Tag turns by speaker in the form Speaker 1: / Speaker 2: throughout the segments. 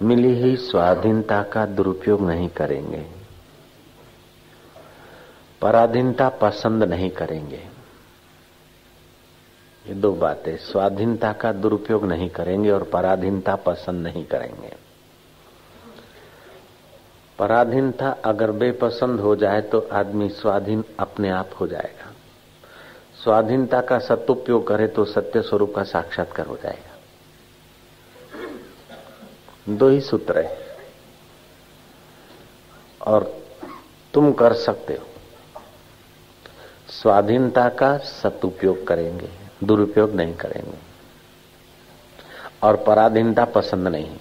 Speaker 1: मिली ही स्वाधीनता का दुरुपयोग नहीं करेंगे। पराधीनता पसंद नहीं करेंगे। ये दो बातें, स्वाधीनता का दुरुपयोग नहीं करेंगे और पराधीनता पसंद नहीं करेंगे। पराधीनता अगर बेपसंद हो जाए तो आदमी स्वाधीन अपने आप हो जाएगा। स्वाधीनता का सदुपयोग करे तो सत्य स्वरूप का साक्षात्कार हो जाएगा। दो ही सूत्र है। और तुम कर सकते हो। स्वाधीनता का सदुपयोग करेंगे, दुरुपयोग नहीं करेंगे। और पराधीनता पसंद नहीं।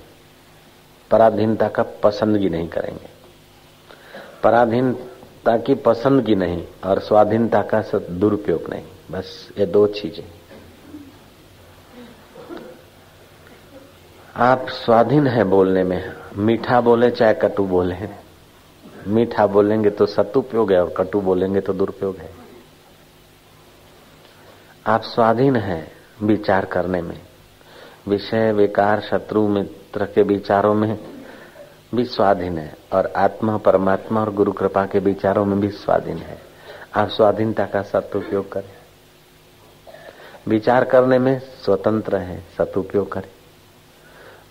Speaker 1: पराधीनता का पसंदगी नहीं करेंगे। पराधीनता की पसंद पसंदगी नहीं और स्वाधीनता का दुरुपयोग नहीं। बस ये दो चीज़ें। आप स्वाधीन है बोलने में। मीठा बोले चाहे कटु बोले। मीठा बोलेंगे तो सतुपयोग है और कटु बोलेंगे तो दुरुपयोग है। आप स्वाधीन है विचार करने में। विषय, विकार, शत्रु, मित्र के विचारों में भी स्वाधीन है और आत्मा, परमात्मा और गुरु कृपा के विचारों में भी स्वाधीन है। आप स्वाधीनता का सदुपयोग करें। विचार करने में स्वतंत्र है, सदुपयोग करें।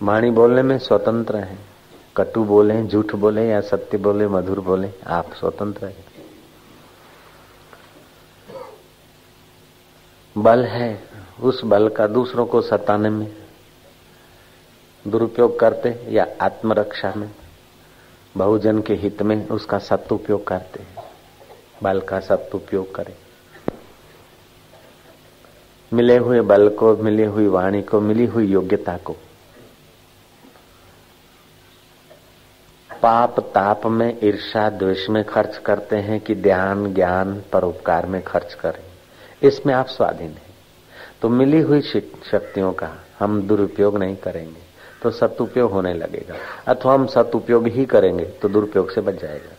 Speaker 1: वाणी बोलने में स्वतंत्र है। कटु बोले, झूठ बोले या सत्य बोले, मधुर बोले, आप स्वतंत्र है। बल है उस बल का दूसरों को सताने में, दुरुपयोग करते या आत्मरक्षा में, बहुजन के हित में उसका सदुपयोग करते, बल का सदुपयोग करें। मिले हुए बल को, मिली हुई वाणी को, मिली हुई योग्यता को पाप, ताप में ईर्षा द्वेष में खर्च करते हैं कि ध्यान, ज्ञान परोपकार में खर्च करें। इसमें आप स्वाधीन हैं। तो मिली हुई शक्तियों का हम दुरुपयोग नहीं करेंगे तो सदुपयोग होने लगेगा। अथवा हम सदुपयोग ही करेंगे तो दुरुपयोग से बच जाएगा।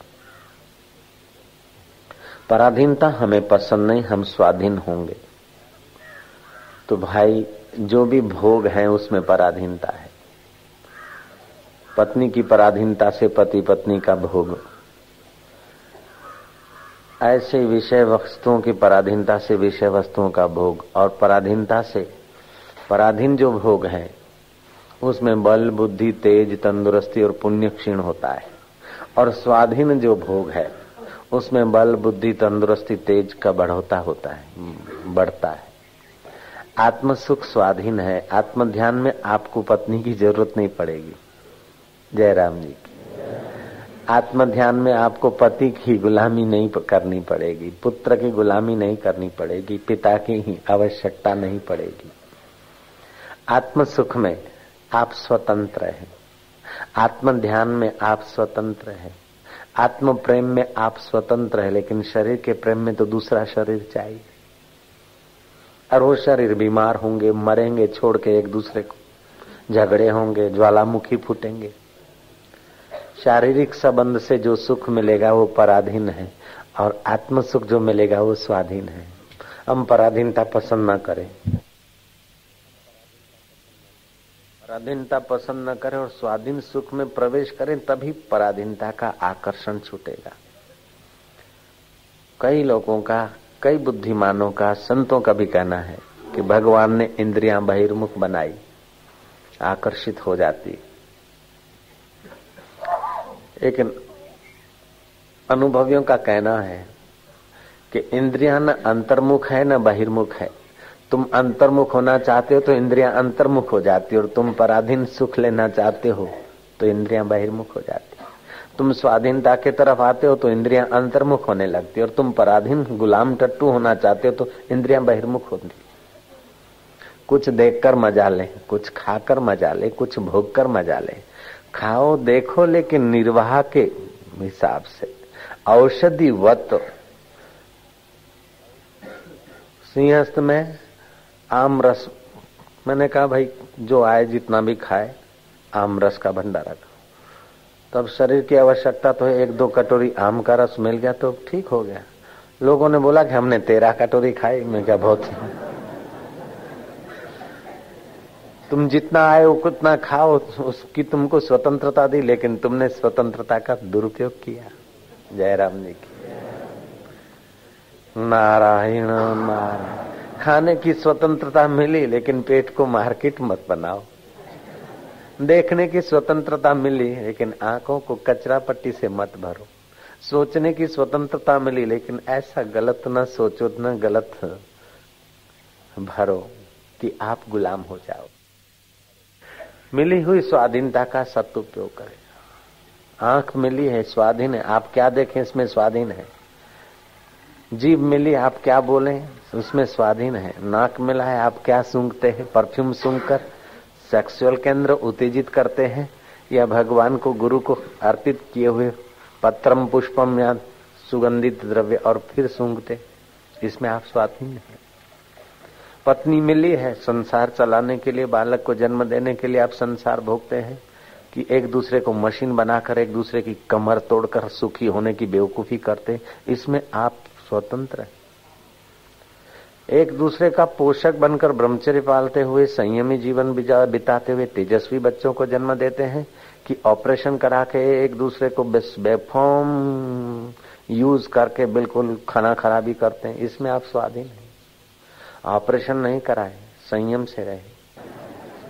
Speaker 1: पराधीनता हमें पसंद नहीं, हम स्वाधीन होंगे। तो भाई, जो भी भोग है, उसमें पराधीनता है। पत्नी की पराधीनता से पति पत्नी का भोग। ऐसे विषय वस्तुओं की पराधीनता से विषय वस्तुओं का भोग और पराधीनता से पराधीन जो भोग है, उसमें बल, बुद्धि, तेज, तंदुरुस्ती और पुण्य क्षीण होता है। और स्वाधीन जो भोग है, उसमें बल, बुद्धि, तंदुरुस्ती, तेज का बढ़ोता होता है, बढ़ता है। आत्म सुख स्वाधीन है आत्म ध्यान में आपको पत्नी की ज़रूरत नहीं पड़ेगी। जयराम जी आत्म ध्यान में आपको पति की गुलामी नहीं करनी पड़ेगी, पुत्र की गुलामी नहीं करनी पड़ेगी, पिता की ही आवश्यकता नहीं पड़ेगी। आत्म सुख में आप स्वतंत्र हैं। आत्म ध्यान में आप स्वतंत्र हैं। आत्म प्रेम में आप स्वतंत्र है, लेकिन शरीर के प्रेम में तो दूसरा शरीर चाहिए। और वो शरीर बीमार होंगे, मरेंगे, छोड़ के एक दूसरे को झगड़े होंगे, ज्वालामुखी फूटेंगे। शारीरिक संबंध से जो सुख मिलेगा वो पराधीन है, और आत्म सुख जो मिलेगा वो स्वाधीन है। हम पराधीनता पसंद न करें। पराधीनता पसंद न करें और स्वाधीन सुख में प्रवेश करें, तभी पराधीनता का आकर्षण छूटेगा। कई लोगों का, कई बुद्धिमानों का, संतों का भी कहना है कि भगवान ने इंद्रियाँ बहिर्मुख बनाई, आकर्षित हो जाती। एक अनुभवियों का कहना है कि इंद्रिया न अंतर्मुख है, न बहिर्मुख है। तुम अंतर्मुख होना चाहते हो तो इंद्रिया अंतर्मुख हो जाती और तुम पराधीन सुख लेना चाहते हो तो इंद्रिया बहिर्मुख हो जाती तुम स्वाधीनता के तरफ़ आते हो तो इंद्रिया अंतर्मुख होने लगती और तुम पराधीन गुलाम टट्टू होना चाहते हो तो इंद्रिया बहिर्मुख होती कुछ देखकर मज़ा ले, कुछ खाकर मज़ा ले, कुछ भोग कर मज़ा ले। खाओ, देखो, लेकिन निर्वाह के हिसाब से। औषधि वत। सिंहस्थ में आम रस। मैंने कहा, भाई, जो आए, जितना भी खाए, आम रस का भंडारा करो। तब शरीर की आवश्यकता तो है एक दो कटोरी आम का रस मिल गया तो ठीक हो गया। लोगों ने बोला कि हमने तेरह कटोरी खाई। मैं क्या बहुत तुम जितना आए उतना खाओ, उसकी तुमको स्वतंत्रता दी, लेकिन तुमने स्वतंत्रता का दुरुपयोग किया। जयराम जी की। नारायण नारायण। खाने की स्वतंत्रता मिली, लेकिन पेट को मार्केट मत बनाओ। देखने की स्वतंत्रता मिली, लेकिन आँखों को कचरा पट्टी से मत भरो। सोचने की स्वतंत्रता मिली, लेकिन ऐसा गलत न सोचो न गलत भरो कि आप गुलाम हो जाओ। मिली हुई स्वाधीनता का सदुपयोग करें। आँख मिली है, स्वाधीन है। आप क्या देखें, इसमें स्वाधीन है। जीव मिली, आप क्या बोले, उसमें स्वाधीन है। नाक मिला है, आप क्या सूंघते हैं, परफ्यूम सूंघ कर सेक्सुअल केंद्र उत्तेजित करते हैं, या भगवान को, गुरु को अर्पित किए हुए पत्रम पुष्पम या सुगंधित द्रव्य और फिर सूंघते इसमें आप स्वाधीन है। पत्नी मिली है, संसार चलाने के लिए, बालक को जन्म देने के लिए आप संसार भोगते हैं, कि एक दूसरे को मशीन बनाकर, एक दूसरे की कमर तोड़कर, सुखी होने की बेवकूफ़ी करते इसमें आप स्वतंत्र हैं। एक दूसरे का पोषक बनकर ब्रह्मचर्य पालते हुए, संयमी जीवन बिताते हुए, तेजस्वी बच्चों को जन्म देते हैं, कि ऑपरेशन करा के एक दूसरे को बेफॉर्म यूज़ करके बिल्कुल खाना खराबी करते हैं, इसमें आप स्वाधीन हैं। ऑपरेशन नहीं कराए, संयम से रहे।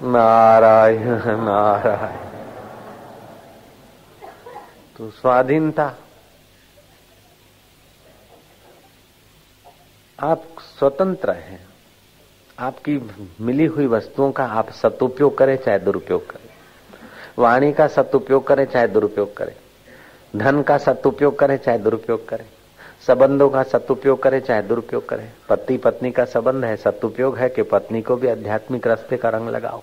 Speaker 1: नारायण नारायण। तो स्वाधीनता। आप स्वतंत्र हैं। आपकी मिली हुई वस्तुओं का आप सदुपयोग करें, चाहे दुरुपयोग करें। वाणी का सदुपयोग करें, चाहे दुरुपयोग करें। धन का सदुपयोग करें, चाहे दुरुपयोग करें। संबंधों का सदुपयोग करे, चाहे दुरुपयोग करे। पति पत्नी का संबंध है, सदुपयोग है कि पत्नी को भी आध्यात्मिक रास्ते का रंग लगाओ।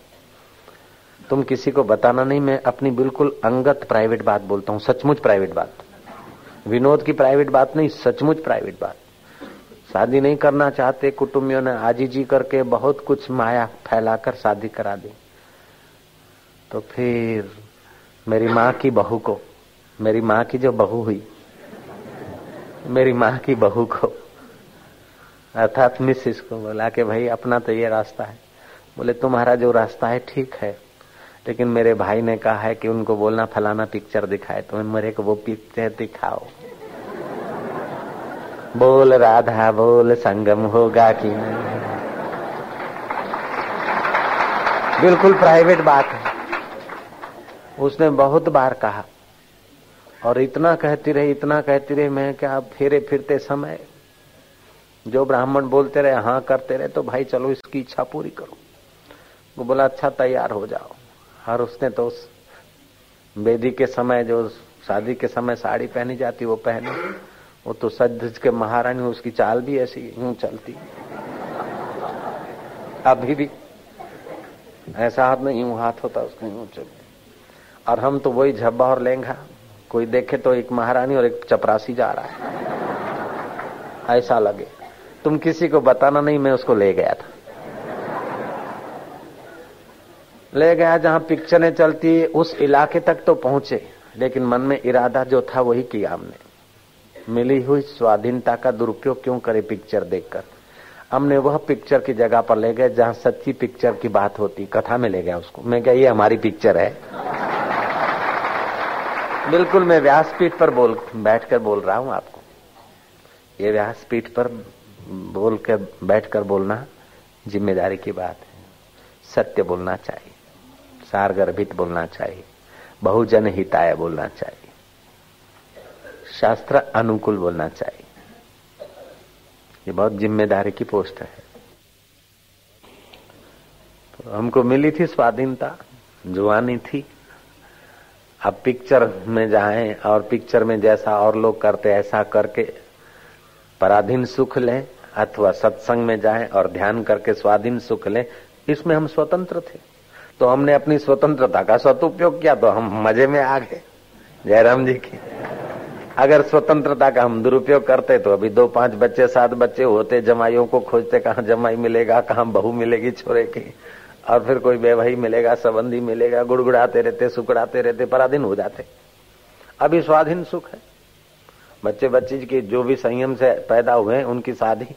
Speaker 1: तुम किसी को बताना नहीं, मैं अपनी बिल्कुल अंगत प्राइवेट बात बोलता हूँ, सचमुच प्राइवेट बात। विनोद की प्राइवेट बात नहीं, सचमुच प्राइवेट बात। शादी नहीं करना चाहते, कुटुंबियों ने आजी जी करके बहुत कुछ माया फैलाकर शादी करा दी। तो फिर मेरी माँ की बहू को, मेरी माँ की जो बहू हुई मेरी माँ की बहू को। अर्थात मिसिस को बोला कि भाई, अपना तो ये रास्ता है। बोले, तुम्हारा जो रास्ता है, ठीक है। लेकिन मेरे भाई ने कहा है कि उनको बोलना, फलाना पिक्चर दिखाए। तो मेरे को वो पिक्चर दिखाओ। बोल, राधा, बोल, संगम होगा कि नहीं? बिल्कुल प्राइवेट बात है। उसने बहुत बार कहा। और इतना कहती रही, इतना कहती रही, मैं क्या फेरे फिरते समय? जो ब्राह्मण बोलते रहे हाँ करते रहे तो भाई चलो इसकी इच्छा पूरी करो। वो बोला अच्छा तैयार हो जाओ। और उसने तो उस बेदी के समय, जो शादी के समय साड़ी पहनी जाती, वो पहने। वो तो सज के महारानी, उसकी चाल भी ऐसी यूँ चलती। अभी भी ऐसा हाथ में यूँ हाथ होता, उसका यूँ चलती। और हम तो वही झब्बा और लेंगा। कोई देखे तो एक महारानी और एक चपरासी जा रहा है। ऐसा लगे। तुम किसी को बताना नहीं, मैं उसको ले गया था। ले गया जहाँ पिक्चरें चलती, उस इलाके तक तो पहुँचे, लेकिन मन में इरादा जो था वही किया हमने। मिली हुई स्वाधीनता का दुरुपयोग क्यों करे पिक्चर देखकर? हमने वह पिक्चर की जगह पर ले गए जहाँ सच्ची पिक्चर की बात होती, कथा में ले गया उसको। मैं क्या, ये हमारी पिक्चर है? बिल्कुल मैं व्यासपीठ पर बोल, बैठकर बोल रहा हूँ आपको। ये व्यासपीठ पर बोल कर बैठकर बोलना ज़िम्मेदारी की बात है। सत्य बोलना चाहिए। सारगर्भित बोलना चाहिए। बहुजन हिताय बोलना चाहिए। शास्त्र अनुकूल बोलना चाहिए। ये बहुत ज़िम्मेदारी की पोस्ट है। तो हमको मिली थी स्वाधीनता जुआनी थी। अब पिक्चर में जाएँ और पिक्चर में जैसा और लोग करते ऐसा करके पराधीन सुख लें अथवा सत्संग में जाएँ और ध्यान करके स्वाधीन सुख लें, इसमें हम स्वतंत्र थे। तो हमने अपनी स्वतंत्रता का सदुपयोग किया तो हम मज़े में आ गए। जयराम जी की। अगर स्वतंत्रता का हम दुरुपयोग करते तो अभी दो पाँच बच्चे, सात बच्चे होते, जमाइयों को खोजते, कहा जमाई मिलेगा, कहा बहू मिलेगी छोरे की। और फिर कोई बेवही मिलेगा, संबंधी मिलेगा, गुड़गुड़ाते रहते, सुकड़ाते रहते, पराधीन हो जाते। अभी स्वाधीन सुख है। बच्चे बच्चे की जो भी संयम से पैदा हुए हैं, उनकी शादी,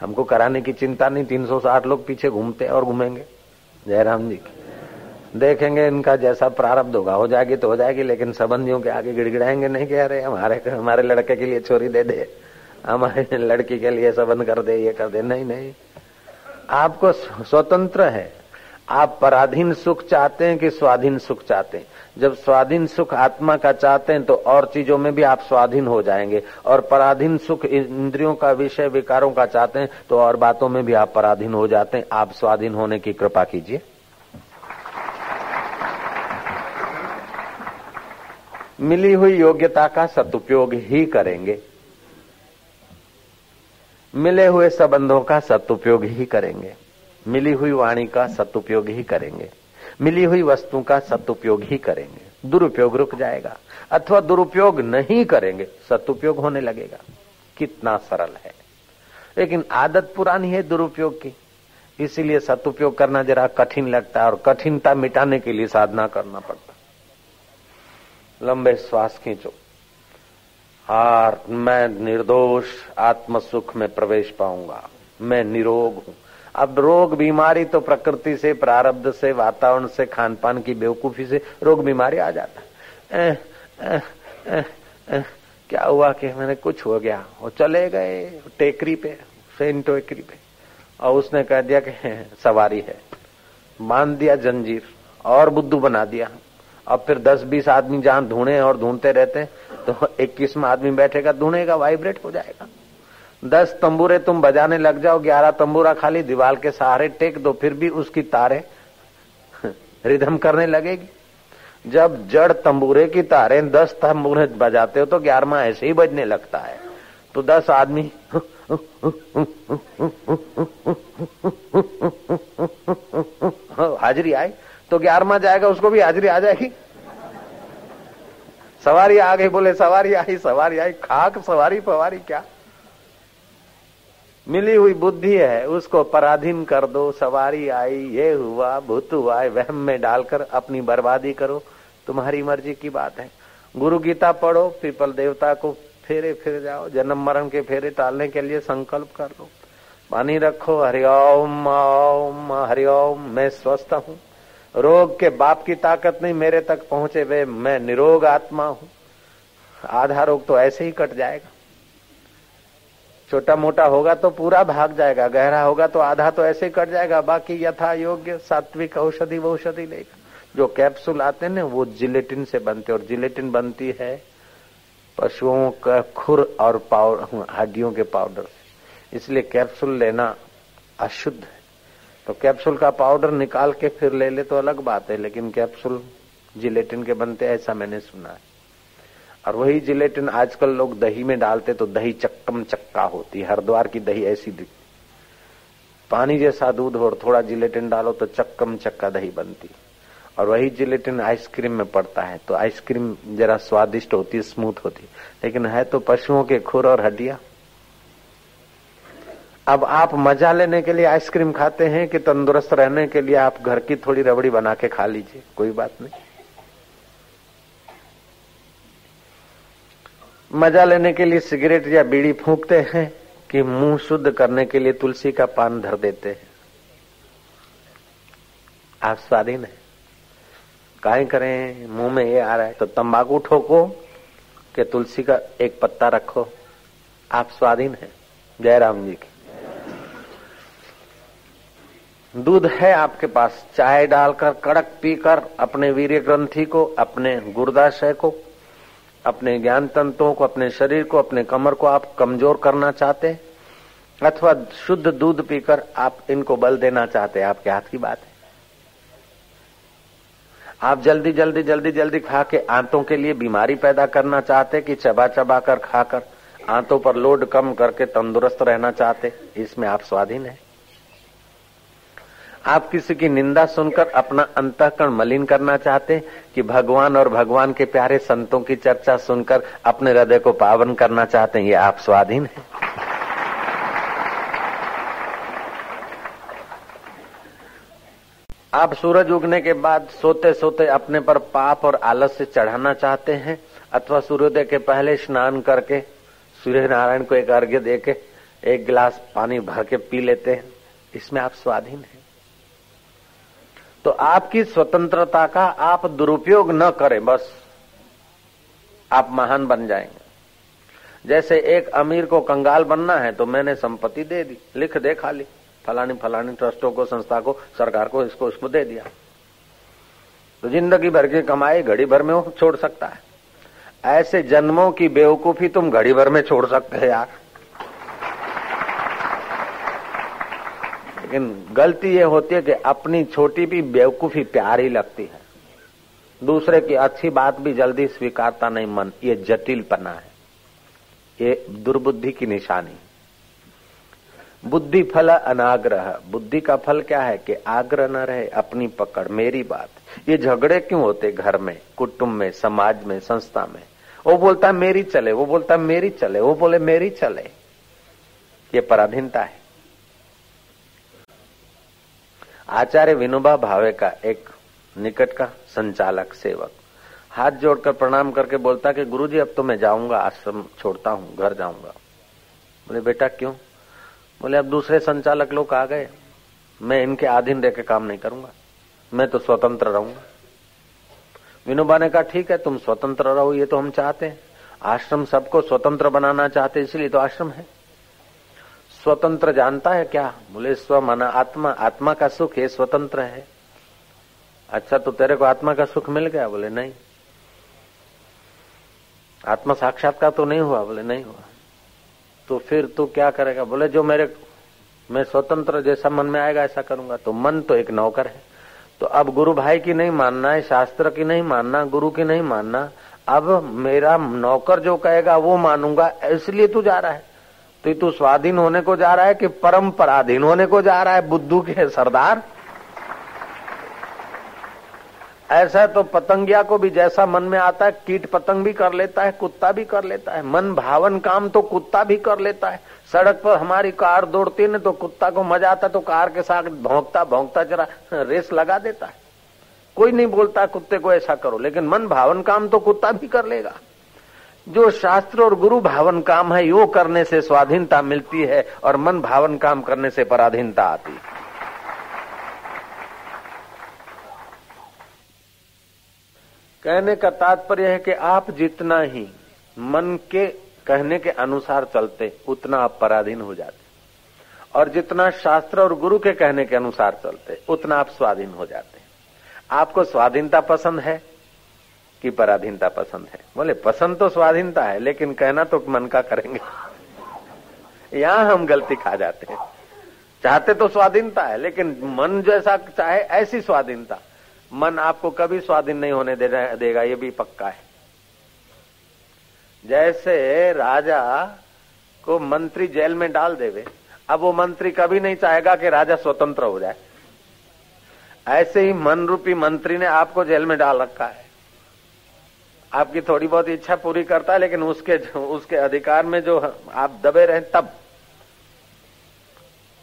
Speaker 1: हमको कराने की चिंता नहीं, तीन सौ साठ लोग पीछे घूमते और घूमेंगे। जयराम जी की। देखेंगे इनका जैसा प्रारब्ध होगा, हो जाएगी तो हो जाएगी, लेकिन संबंधियों के आगे गिड़गिड़ाएँगे नहीं कह रहे हमारे हमारे लड़के के लिए छोरी दे दे, हमारे लड़की के लिए संबंध कर दे, ये कर दे। नहीं नहीं। आपको स्वतंत्र है। आप पराधीन सुख चाहते हैं कि स्वाधीन सुख चाहते हैं। जब स्वाधीन सुख आत्मा का चाहते हैं तो और चीज़ों में भी आप स्वाधीन हो जाएँगे। और पराधीन सुख इंद्रियों का विषय, विकारों का चाहते हैं तो और बातों में भी आप पराधीन हो जाते हैं। आप स्वाधीन होने की कृपा कीजिए। मिली हुई योग्यता का सदुपयोग ही करेंगे। मिले हुए संबंधों का सदुपयोग ही करेंगे। मिली हुई वाणी का सदुपयोग ही करेंगे। मिली हुई वस्तु का सदुपयोग ही करेंगे। दुरुपयोग रुक जाएगा। अथवा दुरुपयोग नहीं करेंगे, सदुपयोग होने लगेगा। कितना सरल है। लेकिन आदत पुरानी है दुरुपयोग की। इसीलिए सदुपयोग करना जरा कठिन लगता है और कठिनता मिटाने के लिए साधना करना पड़ता लंबे श्वास खींचो। और मैं निर्दोष आत्म सुख में प्रवेश पाऊँगा। मैं निरोग हूँ। अब रोग बीमारी तो प्रकृति से, प्रारब्ध से, वातावरण से खान पान की बेवकूफ़ी से रोग बीमारी आ जाता है। क्या हुआ कि मैंने कुछ हो गया? वो चले गए टेकरी पे सेन टेकरी पे। और उसने कह दिया कि सवारी है। बाँध दिया जंजीर, और बुद्धू बना दिया। अब फिर दस बीस आदमी जहाँ ढूंढे और ढूंढते रहते तो इक्कीस में आदमी बैठेगा, ढूंढेगा वाइब्रेट हो जाएगा। दस तंबूरे तुम बजाने लग जाओ, ग्यारह तंबूरा खाली, दीवार के सहारे टेक दो, फिर भी उसकी तारे रिधम करने लगेगी। जब जड़ तंबूरे की तारे दस तंबूरे बजाते हो तो ग्यारहवा ऐसे ही बजने लगता है। तो दस आदमी हाजिरी आई तो ग्यारहवा जाएगा, उसको भी हाजिरी आ जाएगी। सवारी आ गई बोले, सवारी आई सवारी आई, खाक, सवारी फवारी क्या? मिली हुई बुद्धि है, उसको पराधीन कर दो, सवारी आई, ये हुआ, भूत हुआ वहम में डालकर अपनी बर्बादी करो। तुम्हारी मर्ज़ी की बात है। गुरु गीता पढ़ो, पीपल देवता को फेरे फिर जाओ, जन्म मरण के फेरे टालने के लिए संकल्प कर लो। पानी रखो, हरिओम, ओम, हरिओम, मैं स्वस्थ हूँ। रोग के बाप की ताकत नहीं मेरे तक पहुँचे वे, मैं निरोग आत्मा हूँ। आधा रोग तो ऐसे ही कट जाएगा। छोटा मोटा होगा तो पूरा भाग जाएगा, गहरा होगा तो आधा तो ऐसे कट जाएगा, बाकी यथा योग्य सात्विक औषधि वो औषधि लेगा जो कैप्सूल आते हैं ना, वो जिलेटिन से बनते और जिलेटिन बनती है पशुओं का खुर और पाउडर हड्डियों के पाउडर से। इसलिए कैप्सूल लेना अशुद्ध है। तो कैप्सूल का पाउडर निकाल के फिर ले ले तो अलग बात है, लेकिन कैप्सूल जिलेटिन के बनते ऐसा मैंने सुना है। और वही जिलेटिन आजकल लोग दही में डालते तो दही चक्कम चक्का होती हरिद्वार की दही ऐसी दिखती पानी जैसा दूध और थोड़ा जिलेटिन डालो तो चक्कम चक्का दही बनती। और वही जिलेटिन आइसक्रीम में पड़ता है तो आइसक्रीम जरा स्वादिष्ट होती है, स्मूथ होती लेकिन है तो पशुओं के खुर और हड्डिया। अब आप मज़ा लेने के लिए आइसक्रीम खाते हैं कि तंदुरुस्त रहने के लिए आप घर की थोड़ी रबड़ी बना के खा लीजिए, कोई बात नहीं। मज़ा लेने के लिए सिगरेट या बीड़ी फूकते हैं कि मुँह शुद्ध करने के लिए तुलसी का पान धर देते हैं। आप स्वाधीन है। काय करें? मुँह में ये आ रहा है तो तंबाकू ठोको कि तुलसी का एक पत्ता रखो। आप स्वाधीन है। जयराम जी की। दूध है आपके पास, चाय डालकर, कड़क पीकर, अपने वीर्य ग्रंथि को, अपने गुर्दाशय को अपने ज्ञान तंत्रों को, अपने शरीर को, अपने कमर को आप कमज़ोर करना चाहते अथवा शुद्ध दूध पीकर आप इनको बल देना चाहते आपके हाथ की बात है। आप जल्दी जल्दी जल्दी जल्दी खा के आंतों के लिए बीमारी पैदा करना चाहते कि चबा चबा कर खाकर आंतों पर लोड कम करके तंदुरुस्त रहना चाहते इसमें आप स्वाधीन है। आप किसी की निंदा सुनकर अपना अंतकरण मलिन करना चाहते कि भगवान और भगवान के प्यारे संतों की चर्चा सुनकर अपने हृदय को पावन करना चाहते हैं, ये आप स्वाधीन है? आप सूरज उगने के बाद सोते सोते अपने पर पाप और आलस से चढ़ाना चाहते हैं, अथवा सूर्योदय के पहले स्नान करके सूर्य नारायण को एक अर्घ्य देके एक गिलास पानी भर के पी लेते हैं, इसमें आप स्वाधीन हैं? तो आपकी स्वतंत्रता का आप दुरुपयोग न करें, बस। आप महान बन जाएँगे। जैसे एक अमीर को कंगाल बनना है तो मैंने संपत्ति दे दी, लिख दे खाली। फलानी फलानी ट्रस्टों को, संस्था को, सरकार को इसको इसको दे दिया। तो ज़िंदगी भर की कमाई घड़ी भर में वो छोड़ सकता है। ऐसे जन्मों की बेवकूफ़ी तुम घड़ी भर में छोड़ सकते हैं यार। लेकिन गलती ये होती है कि अपनी छोटी भी बेवकूफ़ी प्यारी लगती है। दूसरे की अच्छी बात भी जल्दी स्वीकारता नहीं मन, ये जटिल पना है। ये दुर्बुद्धि की निशानी। बुद्धि फल अनाग्रह। बुद्धि का फल क्या है कि आग्रह न रहे, अपनी पकड़। मेरी बात। ये झगड़े क्यों होते घर में, कुटुंब में, समाज में, संस्था में? वो बोलता मेरी चले, वो बोलता मेरी चले, वो बोले, मेरी चले। ये पराधीनता है। आचार्य विनोबा भावे का एक निकट का संचालक, सेवक। हाथ जोड़कर प्रणाम करके बोलता कि, गुरुजी, अब तो मैं जाऊँगा, आश्रम छोड़ता हूँ, घर जाऊँगा। बोले, बेटा, क्यों? बोले, अब दूसरे संचालक लोग आ गए। मैं इनके आधीन रह के काम नहीं करूँगा। मैं तो स्वतंत्र रहूँगा। विनोबा ने कहा, ठीक है, तुम स्वतंत्र रहो, ये तो हम चाहते हैं। आश्रम सबको स्वतंत्र बनाना चाहते इसलिए तो आश्रम है। स्वतंत्र जानता है क्या? बोले स्व मना आत्मा आत्मा का सुख है स्वतंत्र है। अच्छा तो तेरे को आत्मा का सुख मिल गया? बोले, नहीं। आत्मा साक्षात्कार तो नहीं हुआ? बोले, नहीं हुआ। तो फिर तू क्या करेगा? बोले, जो मेरे, मैं स्वतंत्र जैसा मन में आएगा, ऐसा करूँगा। तो मन तो एक नौकर है। तो अब गुरु भाई की नहीं मानना है, शास्त्र की नहीं मानना, गुरु की नहीं मानना, अब मेरा नौकर जो कहेगा, वो मानूँगा, इसलिए तू जा रहा है। तो तू स्वाधीन होने को जा रहा है कि परम पराधीन होने को जा रहा है, बुद्धू के सरदार? ऐसा तो पतंगिया को भी जैसा मन में आता है, कीट पतंग भी कर लेता है, कुत्ता भी कर लेता है। मन भावन काम तो कुत्ता भी कर लेता है। सड़क पर हमारी कार दौड़ती है ना तो कुत्ता को मज़ा आता तो कार के साथ भोंकता भोंकता जरा रेस लगा देता है। कोई नहीं बोलता कुत्ते को ऐसा करो, लेकिन मन भावन काम तो कुत्ता भी कर लेगा। जो शास्त्र और गुरु भावन काम है, यो करने से स्वाधीनता मिलती है और मन भावन काम करने से पराधीनता आती है। कहने का तात्पर्य है कि आप जितना ही मन के कहने के अनुसार चलते, उतना आप पराधीन हो जाते। और जितना शास्त्र और गुरु के कहने के अनुसार चलते, उतना आप स्वाधीन हो जाते। आपको स्वाधीनता पसंद है कि पराधीनता पसंद है। बोले, पसंद तो स्वाधीनता है, लेकिन कहना तो मन का करेंगे। यहाँ हम गलती खा जाते हैं। चाहते तो स्वाधीनता है, लेकिन मन जैसा चाहे, ऐसी स्वाधीनता। मन आपको कभी स्वाधीन नहीं होने दे देगा, ये भी पक्का है। जैसे राजा को मंत्री जेल में डाल देवे, अब वो मंत्री कभी नहीं चाहेगा कि राजा स्वतंत्र हो जाए। ऐसे ही मन रूपी मंत्री ने आपको जेल में डाल रखा है। आपकी थोड़ी बहुत इच्छा पूरी करता है, लेकिन उसके उसके अधिकार में जो आप दबे रहे, तब।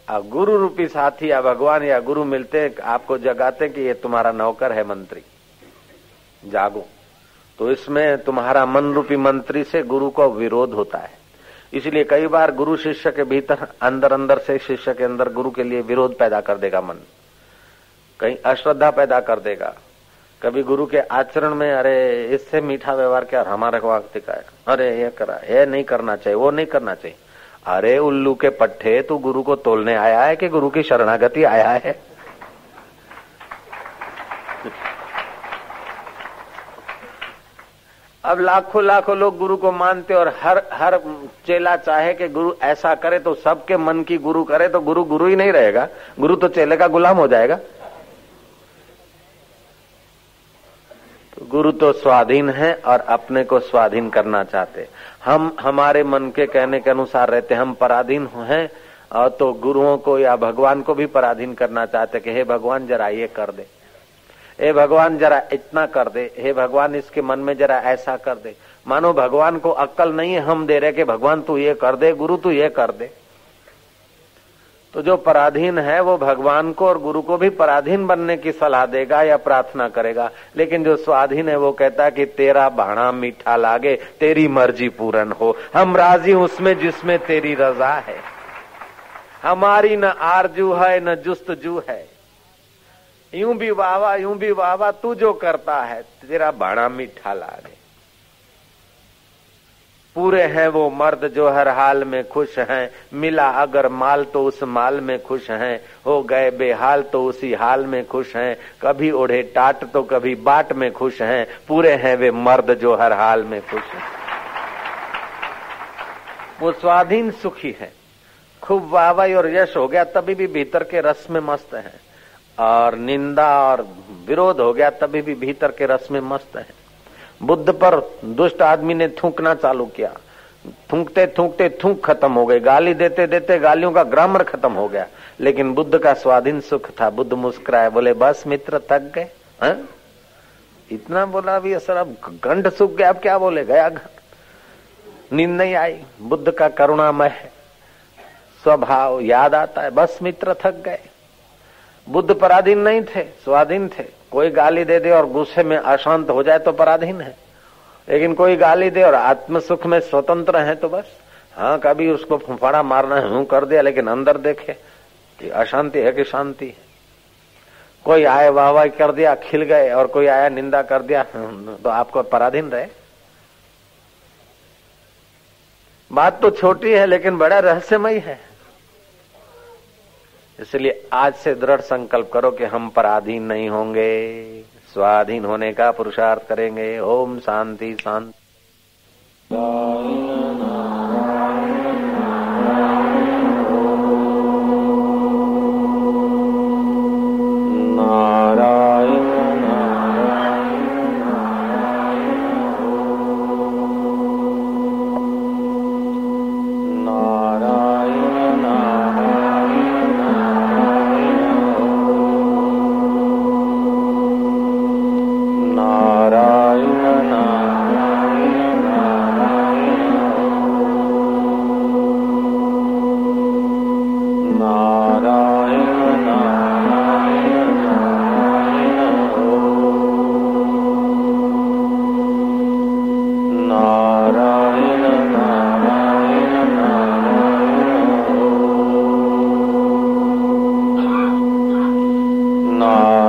Speaker 1: गुरु रूपी साथी या भगवान या गुरु मिलते हैं, आपको जगाते हैं कि ये तुम्हारा नौकर है मंत्री। जागो। तो इसमें तुम्हारा मन रूपी मंत्री से गुरु को विरोध होता है। इसलिए कई बार गुरु शिष्य के भीतर अंदर अंदर से शिष्य के अंदर गुरु के लिए विरोध पैदा कर देगा मन। कहीं अश्रद्धा पैदा कर देगा। कभी गुरु के आचरण में, अरे, इससे मीठा व्यवहार क्या हमारे को दिखाएगा अरे, ये करा, ये नहीं करना चाहिए, वो नहीं करना चाहिए। अरे, उल्लू के पट्टे तू गुरु को तोलने आया है कि गुरु की शरणागति आया है? अब लाखों लाखों लोग गुरु को मानते और हर हर चेला चाहे कि गुरु ऐसा करे तो सबके मन की गुरु करे तो गुरु गुरु ही नहीं रहेगा। गुरु तो चेले का गुलाम हो जाएगा। गुरु तो स्वाधीन है और अपने को स्वाधीन करना चाहते। हम हमारे मन के कहने के अनुसार रहते, हम पराधीन हैं, और तो गुरुओं को या भगवान को भी पराधीन करना चाहते कि हे भगवान जरा ये कर दे। हे भगवान जरा इतना कर दे, हे भगवान इसके मन में जरा ऐसा कर दे। मानो भगवान को अक्ल नहीं है, हम दे रहे कि भगवान तू ये कर दे, गुरु तू ये कर दे। तो जो पराधीन है, वो भगवान को और गुरु को भी पराधीन बनने की सलाह देगा या प्रार्थना करेगा। लेकिन जो स्वाधीन है, वो कहता कि तेरा भाणा मीठा लागे, तेरी मर्ज़ी पूर्ण हो। हम राज़ी उसमें जिसमें तेरी रजा है। हमारी न आरज़ू है, न जुस्त जू है। यूँ भी वाहवा यूँ भी वाहवा तू जो करता है, तेरा भाड़ा मीठा लागे। पूरे हैं वो मर्द जो हर हाल में खुश हैं। मिला अगर माल तो उस माल में खुश हैं। हो गए बेहाल तो उसी हाल में खुश हैं। कभी ओढ़े टाट तो कभी बाट में खुश हैं। पूरे हैं वे मर्द जो हर हाल में खुश हैं। वो स्वाधीन सुखी है। खूब वाहवाई और यश हो गया, तभी भी भीतर के रस में मस्त है। और निंदा और विरोध हो गया, तभी भी भीतर के रस में मस्त है। बुद्ध पर दुष्ट आदमी ने थूकना चालू किया। थूकते थूकते थूक खत्म हो गई। गाली देते देते गालियों का ग्रामर खत्म हो गया। लेकिन बुद्ध का स्वाधीन सुख था। बुद्ध मुस्कुराए, बोले, बस मित्र, थक गए? इतना बोला, अभी असर, अब गंड सूख गया। अब क्या बोले गया नींद नहीं आई। बुद्ध का करुणामय स्वभाव याद आता है। बस मित्र, थक गए बुद्ध पराधीन नहीं थे, स्वाधीन थे। कोई गाली दे दे और गुस्से में अशांत हो जाए तो पराधीन है। लेकिन कोई गाली दे और आत्म सुख में स्वतंत्र है तो बस। हाँ कभी उसको फुफाड़ा मारना है कर दिया, लेकिन अंदर देखे कि अशांति है कि शांति है। कोई आए वाह वाह कर दिया, खिल गए और कोई आया निंदा कर दिया तो आपको पराधीन रहे। बात तो छोटी है, लेकिन बड़ा रहस्यमय है। इसलिए आज से दृढ़ संकल्प करो कि हम पराधीन नहीं होंगे। स्वाधीन होने का पुरुषार्थ करेंगे। ओम शांति शांति। no.